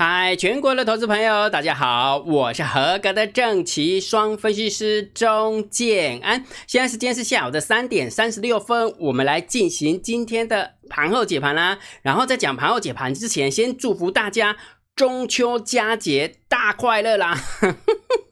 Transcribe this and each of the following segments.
嗨，全国的投资朋友，大家好，我是合格的正奇双分析师钟建安。现在时间是下午的三点三十六分，我们来进行今天的盘后解盘啦。然后在讲盘后解盘之前，先祝福大家中秋佳节大快乐啦！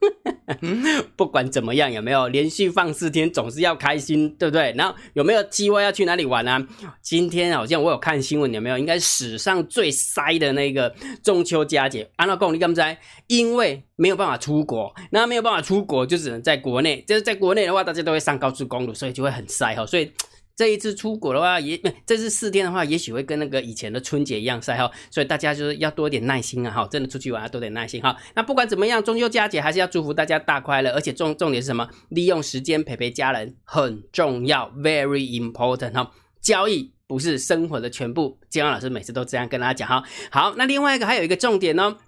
不管怎么样，有没有连续放四天，总是要开心，对不对？然后有没有计划要去哪里玩呢？今天好像我有看新闻，有没有？应该史上最塞的那个中秋佳节。安老公，你敢不在？因为没有办法出国，那没有办法出国，就只能在国内。就是在国内的话，大家都会上高速公路，所以就会很塞哈。所以。这一次出国的话，也这次四天的话，也许会跟那个以前的春节一样晒哈，所以大家就是要多点耐心啊哈，真的出去玩要多点耐心哈。那不管怎么样，中秋佳节还是要祝福大家大快乐，而且重重点是什么？利用时间陪陪家人很重要，very important 哈。交易不是生活的全部，金刚老师每次都这样跟大家讲哈。好，那另外一个还有一个重点呢。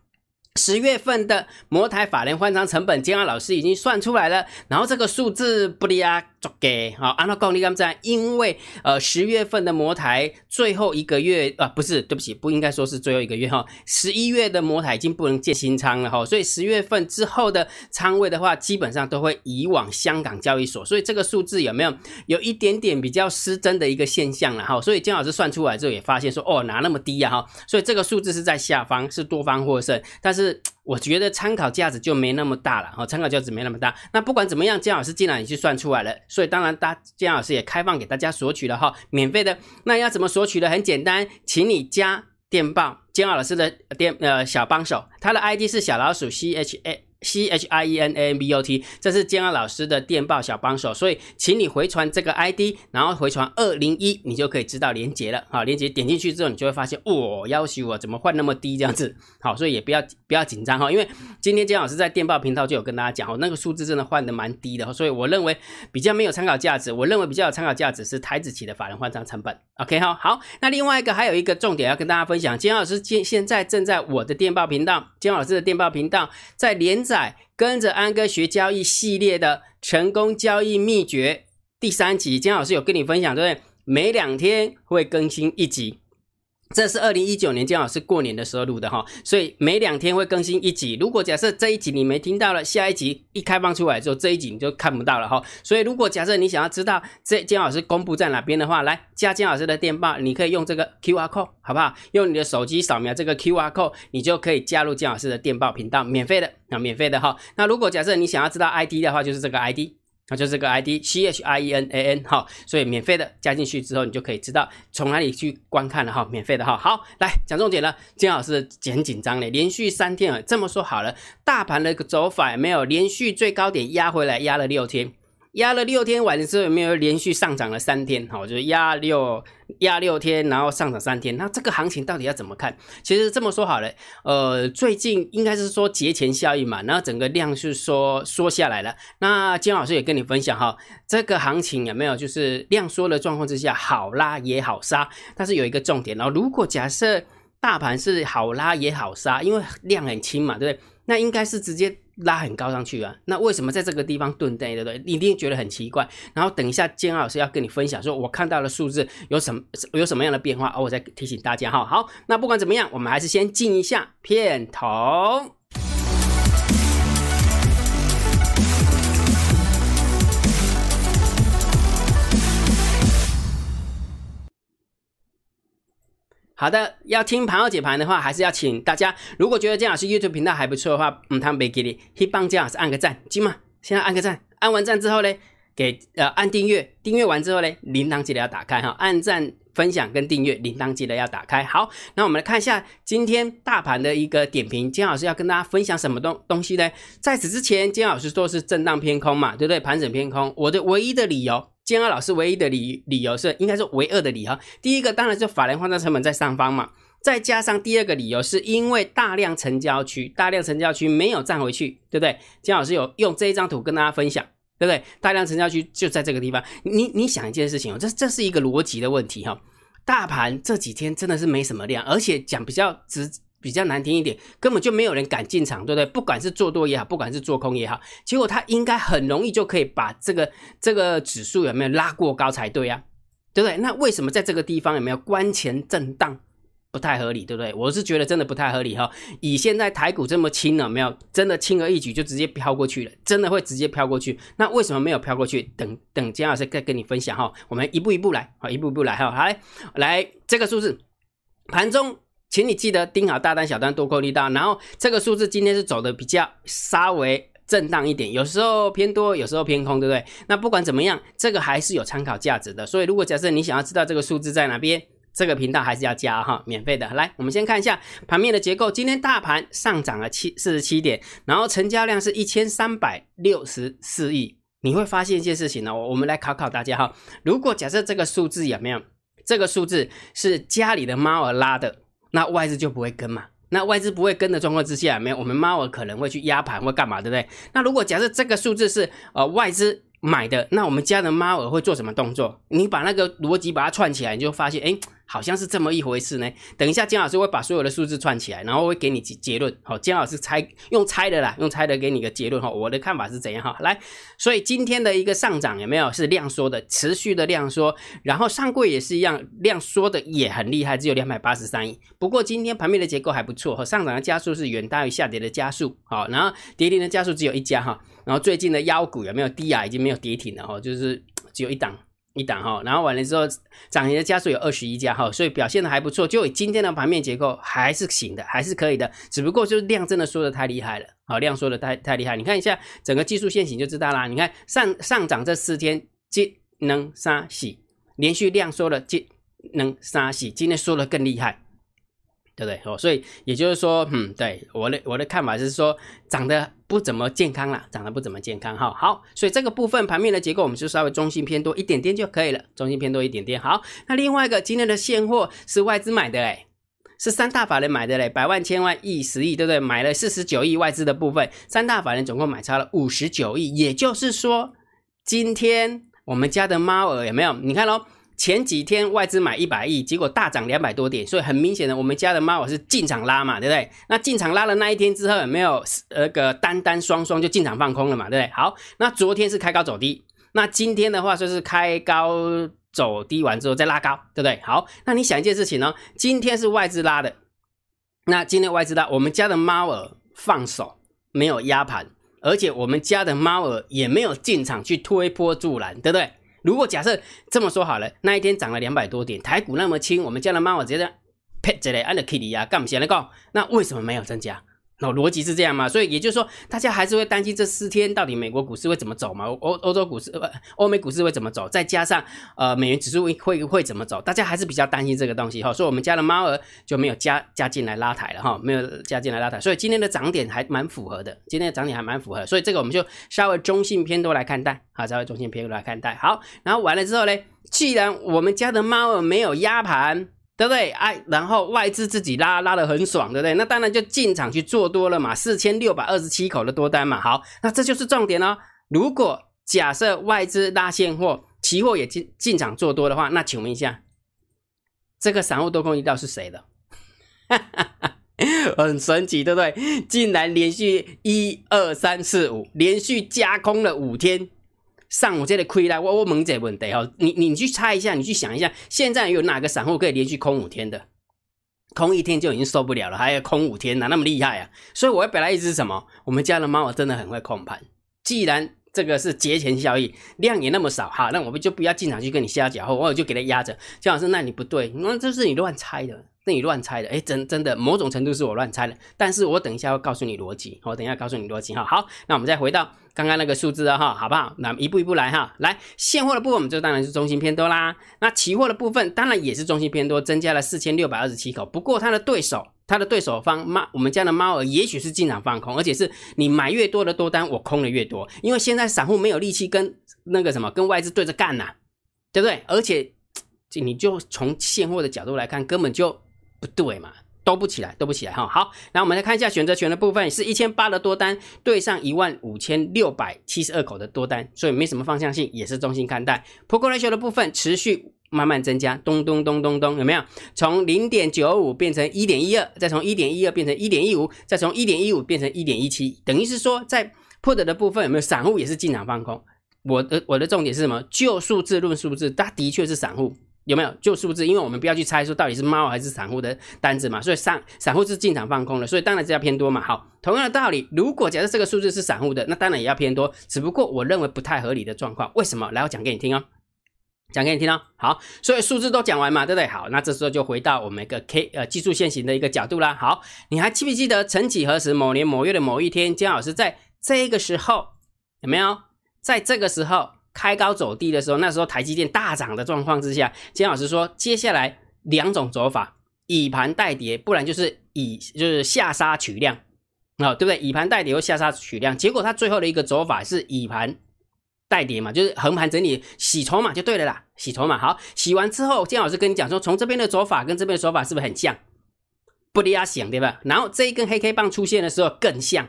十月份的摩台法人换仓成本，金安老师已经算出来了。然后这个数字不离啊，做给好，按照公理刚才，因为呃十月份的摩台最后一个月啊，不是，对不起，不应该说是最后一个月哈。十一月的摩台已经不能建新仓了哈，所以十月份之后的仓位的话，基本上都会移往香港交易所。所以这个数字有没有有一点点比较失真的一个现象了哈？所以金老师算出来之后也发现说，哦，哪那么低呀哈？所以这个数字是在下方，是多方获胜，但是。我觉得参考价值就没那么大了哈，参考价值没那么大。那不管怎么样，姜老师既然也去算出来了，所以当然大姜老师也开放给大家索取了哈，免费的。那要怎么索取的？很简单，请你加电报姜老师的电呃小帮手，他的 ID 是小老鼠 C H A。C H I E N A M B O T，这是建安老师的电报小帮手，所以请你回传这个 I D，然后回传二零一，你就可以知道连接了。好，连接点进去之后，你就会发现，哇，要求我怎么换那么低这样子？好，所以也不要不要紧张哈，因为今天建安老师在电报频道就有跟大家讲哦，那个数字真的换的蛮低的，所以我认为比较没有参考价值。我认为比较有参考价值是台子期的法人换仓成本。OK 哈，好，那另外一个还有一个重点要跟大家分享，建安老师现现在正在我的电报频道，建安老师的电报频道在连。在跟着安哥学交易系列的成功交易秘诀第三集，姜老师有跟你分享，对不对？每两天会更新一集。这是二零一九年姜老师过年的时候录的哈，所以每两天会更新一集。如果假设这一集你没听到了，下一集一开放出来之后，这一集你就看不到了哈。所以如果假设你想要知道这姜老师公布在哪边的话，来加姜老师的电报，你可以用这个 Q R code 好不好？用你的手机扫描这个 Q R code，你就可以加入姜老师的电报频道，免费的，那免费的哈。那如果假设你想要知道 I D 的话，就是这个 I D。那就这个 ID C H I E N A N 哈，所以免费的加进去之后，你就可以知道从哪里去观看了哈，免费的哈。好，来讲重点了，金老师很紧张嘞，连续三天啊，这么说好了，大盘的一个走法没有连续最高点压回来，压了六天。压了六天完之后，有没有连续上涨了三天？好，就是压六压六天，然后上涨三天。那这个行情到底要怎么看？其实这么说好了，呃，最近应该是说节前效应嘛，然后整个量是说缩下来了。那金老师也跟你分享哈，这个行情有没有就是量缩的状况之下，好拉也好杀，但是有一个重点哦，如果假设大盘是好拉也好杀，因为量很轻嘛，对不对？那应该是直接。拉很高上去啊，那为什么在这个地方顿跌，对不对？你一定觉得很奇怪。然后等一下，建安老师要跟你分享，说我看到的数字有什么有什么样的变化，我再提醒大家哈。好，那不管怎么样，我们还是先进一下片头。好的，要听盘后解盘的话，还是要请大家。如果觉得姜老师 YouTube 频道还不错的话，嗯，他们别给你，可以帮姜老师按个赞，记嘛？现在按个赞，按完赞之后呢，给呃按订阅，订阅完之后呢，铃铛记得要打开哈，按赞、分享跟订阅，铃铛记得要打开。好，那我们来看一下今天大盘的一个点评，姜老师要跟大家分享什么东东西呢？在此之前，姜老师说是震荡偏空嘛，对不对？盘整偏空，我的唯一的理由。建安老师唯一的理理由是，应该是唯二的理由。第一个当然是法人换仓成本在上方嘛，再加上第二个理由是因为大量成交区，大量成交区没有站回去，对不对？建老师有用这一张图跟大家分享，对不对？大量成交区就在这个地方。你你想一件事情哦，这这是一个逻辑的问题哈。大盘这几天真的是没什么量，而且讲比较直。比较难听一点，根本就没有人敢进场，对不对？不管是做多也好，不管是做空也好，结果它应该很容易就可以把这个这个指数有没有拉过高才对啊？对不对？那为什么在这个地方有没有关前震荡不太合理，对不对？我是觉得真的不太合理哈。以现在台股这么轻了，没有真的轻而易举就直接飘过去了，真的会直接飘过去。那为什么没有飘过去？等等，姜老师再跟你分享哈。我们一步一步来，好，一步一步来哈。来来，这个数字盘中，请你记得盯好大单、小单、多空力道。然后这个数字今天是走的比较稍微。震荡一点，有时候偏多，有时候偏空，对不对？那不管怎么样，这个还是有参考价值的。所以，如果假设你想要知道这个数字在哪边，这个频道还是要加哈，免费的。来，我们先看一下盘面的结构。今天大盘上涨了七四十七点，然后成交量是一千三百六十四亿。你会发现一件事情呢，我们来考考大家哈。如果假设这个数字有没有？这个数字是家里的猫儿拉的，那外资就不会跟嘛。那外资不会跟的状况之下，没有我们猫儿可能会去压盘或干嘛，对不对？那如果假设这个数字是呃外资买的，那我们家的猫儿会做什么动作？你把那个逻辑把它串起来，你就发现，哎。好像是这么一回事呢。等一下，姜老师会把所有的数字串起来，然后会给你结结论。好，姜老师猜用猜的啦，用猜的给你个结论哈。我的看法是怎样哈？来，所以今天的一个上涨有没有是量缩的，持续的量缩，然后上柜也是一样，量缩的也很厉害，只有两百八十三亿。不过今天盘面的结构还不错，和上涨的加速是远大于下跌的加速。好，然后跌停的加速只有一家哈。然后最近的妖股有没有低啊？已经没有跌停了哈，就是只有一档。一档哈，然后完了之后，涨停的家数有二十一家哈，所以表现的还不错。就以今天的盘面结构还是行的，还是可以的，只不过就是量真的缩的太厉害了，好量缩的太太厉害。你看一下整个技术线型就知道啦。你看上上涨这四天，金能杀洗，连续量缩了，金能杀洗，今天缩的更厉害。对不对？哦，所以也就是说，嗯，对我的我的看法是说，涨得不怎么健康了，长得不怎么健康哈。好，所以这个部分盘面的结构，我们就稍微中性偏多一点点就可以了，中性偏多一点点。好，那另外一个今天的现货是外资买的嘞，是三大法人买的嘞，百万、千万、亿、十亿，对不对？买了四十九亿外资的部分，三大法人总共买差了五十九亿，也就是说，今天我们家的猫儿有没有？你看喽。前几天外资买一百亿，结果大涨两百多点，所以很明显的，我们家的猫我是进场拉嘛，对不对？那进场拉了那一天之后，有没有那个单单双双就进场放空了嘛，对不对？好，那昨天是开高走低，那今天的话就是开高走低完之后再拉高，对不对？好，那你想一件事情呢？今天是外资拉的，那今天外资拉，我们家的猫儿放手没有压盘，而且我们家的猫儿也没有进场去推波助澜，对不对？如果假设这么说好了，那一天涨了两百多点，台股那么轻，我们家的猫我直接拍着嘞，按着 Kitty 啊，干不起来讲，那为什么没有增加？那逻辑是这样嘛？所以也就是说，大家还是会担心这四天到底美国股市会怎么走嘛？欧欧洲股市呃不，欧美股市会怎么走？再加上呃美元指数会会会怎么走？大家还是比较担心这个东西哈。所以我们家的猫儿就没有加加进来拉抬了哈，没有加进来拉抬。所以今天的涨点还蛮符合的，今天的涨点还蛮符合。所以这个我们就稍微中性偏多来看待，好，稍微中性偏多来看待。好，然后完了之后呢，既然我们家的猫儿没有压盘。对不对？哎，然后外资自己拉拉的很爽，对不对？那当然就进场去做多了嘛，四千六百二十七口的多单嘛。好，那这就是重点哦。如果假设外资拉现货，期货也进进场做多的话，那请问一下，这个散户多空一道是谁的？很神奇，对不对？竟然连续一二三四五，连续加空了五天。上午这里亏了，我我问这个问题哈，你你去猜一下，你去想一下，现在有哪个散户可以连续空五天的？空一天就已经受不了了，还要空五天哪那么厉害啊！所以我要表达意思是什么？我们家的猫真的很会控盘。既然这个是节前效益，量也那么少哈，那我们就不要进场去跟你瞎搅和，我就给它压着。姜老师，那你不对，那这是你乱猜的。那你乱猜的，哎，真真的某种程度是我乱猜的，但是我等一下要告诉你逻辑，我等一下告诉你逻辑哈。好，那我们再回到刚刚那个数字啊哈，好不好？那一步一步来哈。来，现货的部分，我们就当然是中心偏多啦。那期货的部分当然也是中心偏多，增加了四千六百二十七口。不过它的对手，它的对手方猫，我们家的猫儿也许是进场放空，而且是你买越多的多单，我空的越多，因为现在散户没有力气跟那个什么跟外资对着干呐，对不对？而且你就从现货的角度来看，根本就。不对嘛，都不起来，都不起来哈。好，那我们来看一下选择权的部分，是一千八的多单对上一万五千六百七十二口的多单，所以没什么方向性，也是中性看待。Put ratio 的部分持续慢慢增加，咚咚咚咚咚，有没有？从零点九五变成一点一二，再从一点一二变成一点一五，再从一点一五变成一点一七，等于是说在 Put 的部分有没有散户也是进场放空？我的我的重点是什么？就数字论数字，它的确是散户。有没有就数字？因为我们不要去猜说到底是猫还是散户的单子嘛，所以散散户是进场放空的，所以当然是要偏多嘛。好，同样的道理，如果假设这个数字是散户的，那当然也要偏多，只不过我认为不太合理的状况，为什么？来，我讲给你听哦，讲给你听哦。好，所以数字都讲完嘛，对不对？好，那这时候就回到我们一个 K 呃技术线型的一个角度啦。好，你还记不记得曾几何时某年某月的某一天，姜老师在这个时候有没有？在这个时候。开高走低的时候，那时候台积电大涨的状况之下，金老师说，接下来两种走法，以盘带跌，不然就是以就是下杀取量，啊，对不对？以盘带跌或下杀取量，结果他最后的一个走法是以盘带跌嘛，就是横盘整理洗筹码就对了啦，洗筹码好，洗完之后，金老师跟你讲说，从这边的走法跟这边的走法是不是很像？不离啊想对吧？然后这一根黑 K 棒出现的时候更像。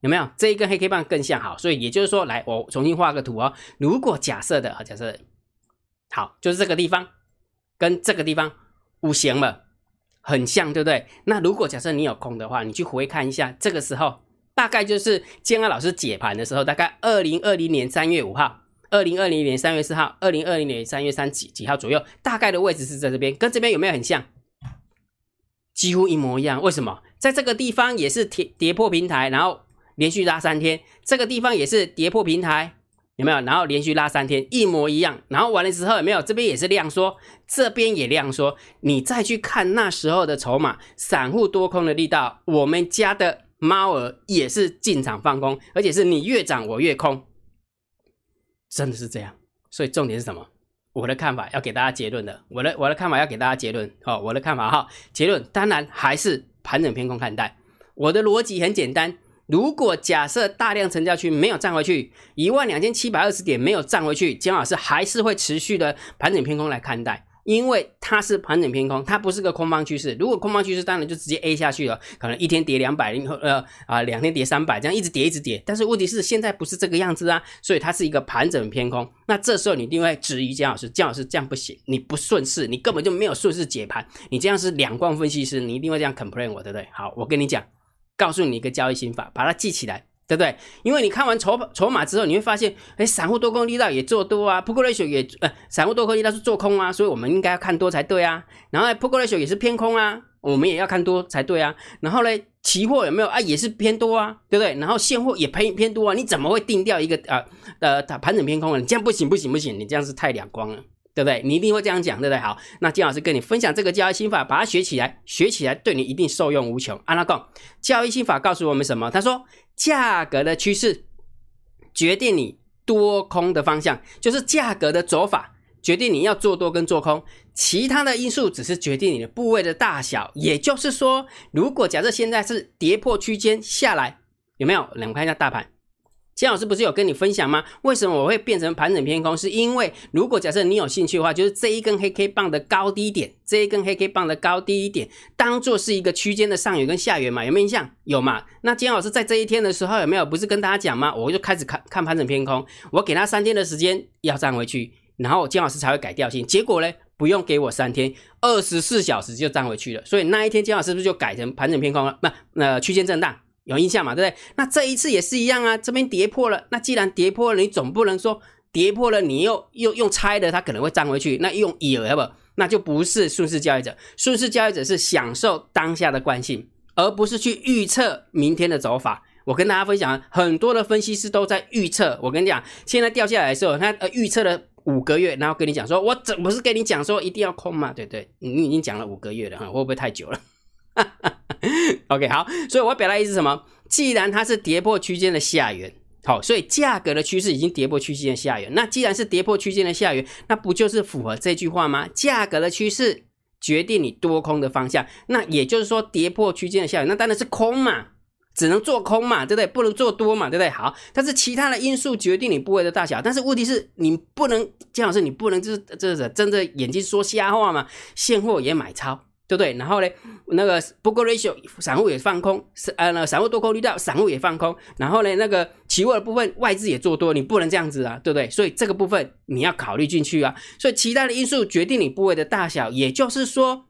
有没有这一根黑 K 棒更像好？所以也就是说，来我重新画个图哦。如果假设的啊，假设好，就是这个地方跟这个地方五行了，很像，对不对？那如果假设你有空的话，你去回看一下，这个时候大概就是建安老师解盘的时候，大概二零二零年三月五号，二零二零年三月四号，二零二零年三月三几几号左右，大概的位置是在这边，跟这边有没有很像？几乎一模一样。为什么？在这个地方也是跌跌破平台，然后。连续拉三天，这个地方也是跌破平台，有没有？然后连续拉三天，一模一样。然后完了之后有没有？这边也是量缩，这边也量缩。你再去看那时候的筹码，散户多空的力道，我们家的猫儿也是进场放空，而且是你越涨我越空，真的是这样。所以重点是什么？我的看法要给大家结论的，我的我的看法要给大家结论。哦，我的看法哈，结论当然还是盘整偏空看待。我的逻辑很简单。如果假设大量成交区没有站回去，一万两千七百二十点没有站回去，姜老师还是会持续的盘整偏空来看待，因为它是盘整偏空，它不是个空方趋势。如果空方趋势，当然就直接 A 下去了，可能一天跌两百，呃啊两天跌三百，这样一直跌一直跌。但是问题是现在不是这个样子啊，所以它是一个盘整偏空。那这时候你一定会质疑姜老师，姜老师这样不行，你不顺势，你根本就没有顺势解盘，你这样是两光分析师，你一定会这样 complain 我，对不对？好，我跟你讲。告诉你一个交易心法，把它记起来，对不对？因为你看完筹筹码之后，你会发现，哎，散户多空力道也做多啊，Put ratio 也呃，散户多空力道是做空啊，所以我们应该要看多才对啊。然后 Put ratio 也是偏空啊，我们也要看多才对啊。然后呢，期货有没有啊？也是偏多啊，对不对？然后现货也偏偏多啊，你怎么会定掉一个呃呃盘整偏空啊？你这样不行不行不行，你这样是太两光了。对不对？你一定会这样讲，对不对？好，那金老师跟你分享这个交易心法，把它学起来，学起来对你一定受用无穷。阿拉贡交易心法告诉我们什么？他说，价格的趋势决定你多空的方向，就是价格的走法决定你要做多跟做空，其他的因素只是决定你的部位的大小。也就是说，如果假设现在是跌破区间下来，有没有？我们看一下大盘。金老师不是有跟你分享吗？为什么我会变成盘整偏空？是因为如果假设你有兴趣的话，就是这一根黑 K 棒的高低点，这一根黑 K 棒的高低点，当做是一个区间的上缘跟下缘嘛？有没有印象？有嘛？那金老师在这一天的时候有没有？不是跟大家讲吗？我就开始看看盘整偏空，我给他三天的时间要站回去，然后金老师才会改调性。结果呢，不用给我三天，二十四小时就站回去了。所以那一天金老师是不是就改成盘整偏空了？不，那区间震荡。有印象嘛？对不对？那这一次也是一样啊，这边跌破了。那既然跌破了，你总不能说跌破了，你又又用猜的，它可能会涨回去。那用以为不，那就不是顺势交易者。顺势交易者是享受当下的惯性，而不是去预测明天的走法。我跟大家分享，很多的分析师都在预测。我跟你讲，现在掉下来的时候，他呃预测了五个月，然后跟你讲说，我怎不是跟你讲说一定要空嘛？对对，你已经讲了五个月了，会不会太久了哈 哈？OK，好，所以我表达意思什么？既然它是跌破区间的下缘，好，所以价格的趋势已经跌破区间的下缘。那既然是跌破区间的下缘，那不就是符合这句话吗？价格的趋势决定你多空的方向。那也就是说，跌破区间的下缘，那当然是空嘛，只能做空嘛，对不对？不能做多嘛，对不对？好，但是其他的因素决定你部位的大小。但是问题是你不能，姜老师，你不能就是这是睁着眼睛说瞎话嘛？现货也买超。对不对？然后呢，那个不过 ratio 散户也放空，呃，那散户多空力道，散户也放空。然后呢，那个期货的部分外资也做多，你不能这样子啊，对不对？所以这个部分你要考虑进去啊。所以其他的因素决定你部位的大小，也就是说，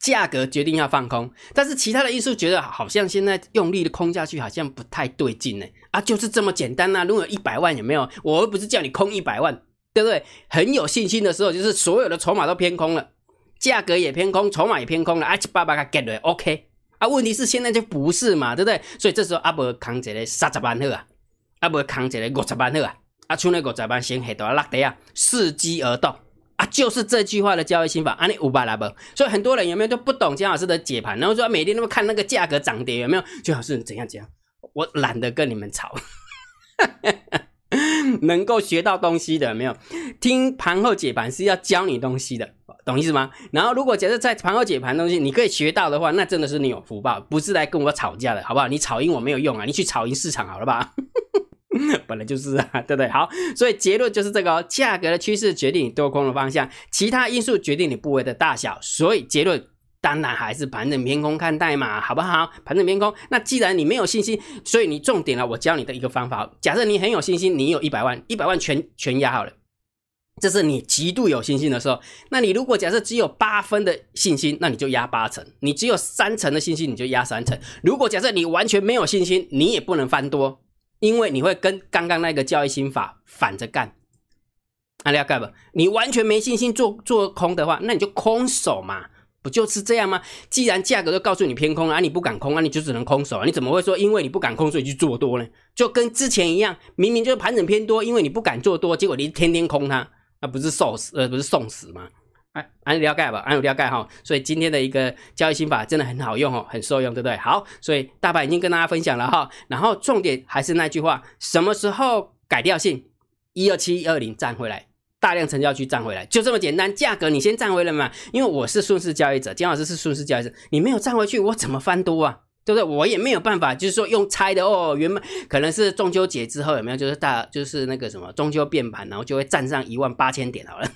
价格决定要放空，但是其他的因素觉得好像现在用力的空下去好像不太对劲呢啊，就是这么简单呐。如果一百万有没有？我又不是叫你空一百万。对不对？很有信心的时候，就是所有的筹码都偏空了，价格也偏空，筹码也偏空了，阿七八八个 gaok。啊，问题是现在就不是嘛，对不对？所以这时候阿伯扛一个三十万好啊，阿伯扛一个五十万好啊，啊，出那五十万先下到落地啊，伺机而动啊，就是这句话的交易心法，啊，你五百来不？所以很多人有没有都不懂姜老师的解盘，然后说每天都看那个价格涨跌有没有？姜老师怎样怎样？我懒得跟你们吵，能够学到东西的没有？听盘后解盘是要教你东西的。懂意思吗？然后如果假设在盘后解盘东西，你可以学到的话，那真的是你有福报，不是来跟我吵架的，好不好？你吵赢我没有用啊，你去吵赢市场好了吧？本来就是啊，对不对？好，所以结论就是这个哦，价格的趋势决定你多空的方向，其他因素决定你部位的大小。所以结论当然还是盘整偏空看待嘛，好不好？盘整偏空。那既然你没有信心，所以你重点了，我教你的一个方法。假设你很有信心，你有一百万，一百万全全压好了。这是你极度有信心的时候，那你如果假设只有八分的信心，那你就压八成；你只有三成的信心，你就压三成。如果假设你完全没有信心，你也不能翻多，因为你会跟刚刚那个交易心法反着干。阿里要干不？你完全没信心做做空的话，那你就空手嘛，不就是这样吗？既然价格都告诉你偏空了，啊，你不敢空啊，你就只能空手啊。你怎么会说因为你不敢空所以去做多呢？就跟之前一样，明明就是盘整偏多，因为你不敢做多，结果你天天空它。那不是受死，呃，不是送死吗？哎，安有了解吧？安有了解哈。所以今天的一个交易心法真的很好用哦，很受用，对不对？好，所以大白已经跟大家分享了哈。然后重点还是那句话，什么时候改掉性？一二七一二零站回来，大量成交区站回来，就这么简单。价格你先站回来嘛，因为我是顺势交易者，金老师是顺势交易者，你没有站回去，我怎么翻多啊？对不对？我也没有办法，就是说用猜的哦。原本可能是中秋节之后有没有？就是大就是那个什么中秋变盘，然后就会站上一万八千点好了。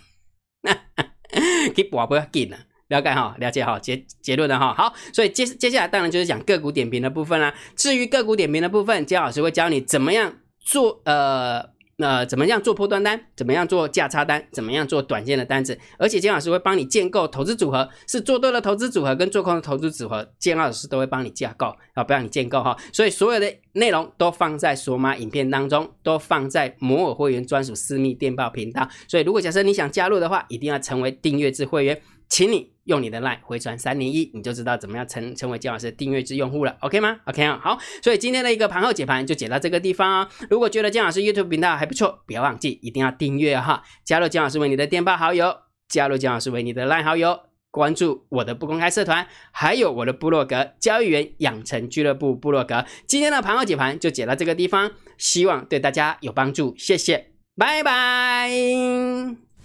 给博不要紧了，了解哈，了解哈，结结论了哈。好，所以接接下来当然就是讲个股点评的部分啦。至于个股点评的部分，姜老师会教你怎么样做呃。那怎么样做破断单？怎么样做价差单？怎么样做短线的单子？而且金老师会帮你建构投资组合，是做多的投资组合跟做空的投资组合，金老师都会帮你架构啊，不让你建构哈。所以所有的内容都放在索马影片当中，都放在摩尔会员专属私密电报频道。所以如果假设你想加入的话，一定要成为订阅制会员，请你。用你的 line 回传三零一，你就知道怎么样成成为姜老师订阅制用户了，OK 吗？OK 啊，好，所以今天的一个盘后解盘就解到这个地方啊。如果觉得姜老师 YouTube 频道还不错，不要忘记一定要订阅哈，加入姜老师为你的电报好友，加入姜老师为你的 line 好友，关注我的不公开社团，还有我的部落格交易员养成俱乐部部落格。今天的盘后解盘就解到这个地方，希望对大家有帮助，谢谢，拜拜。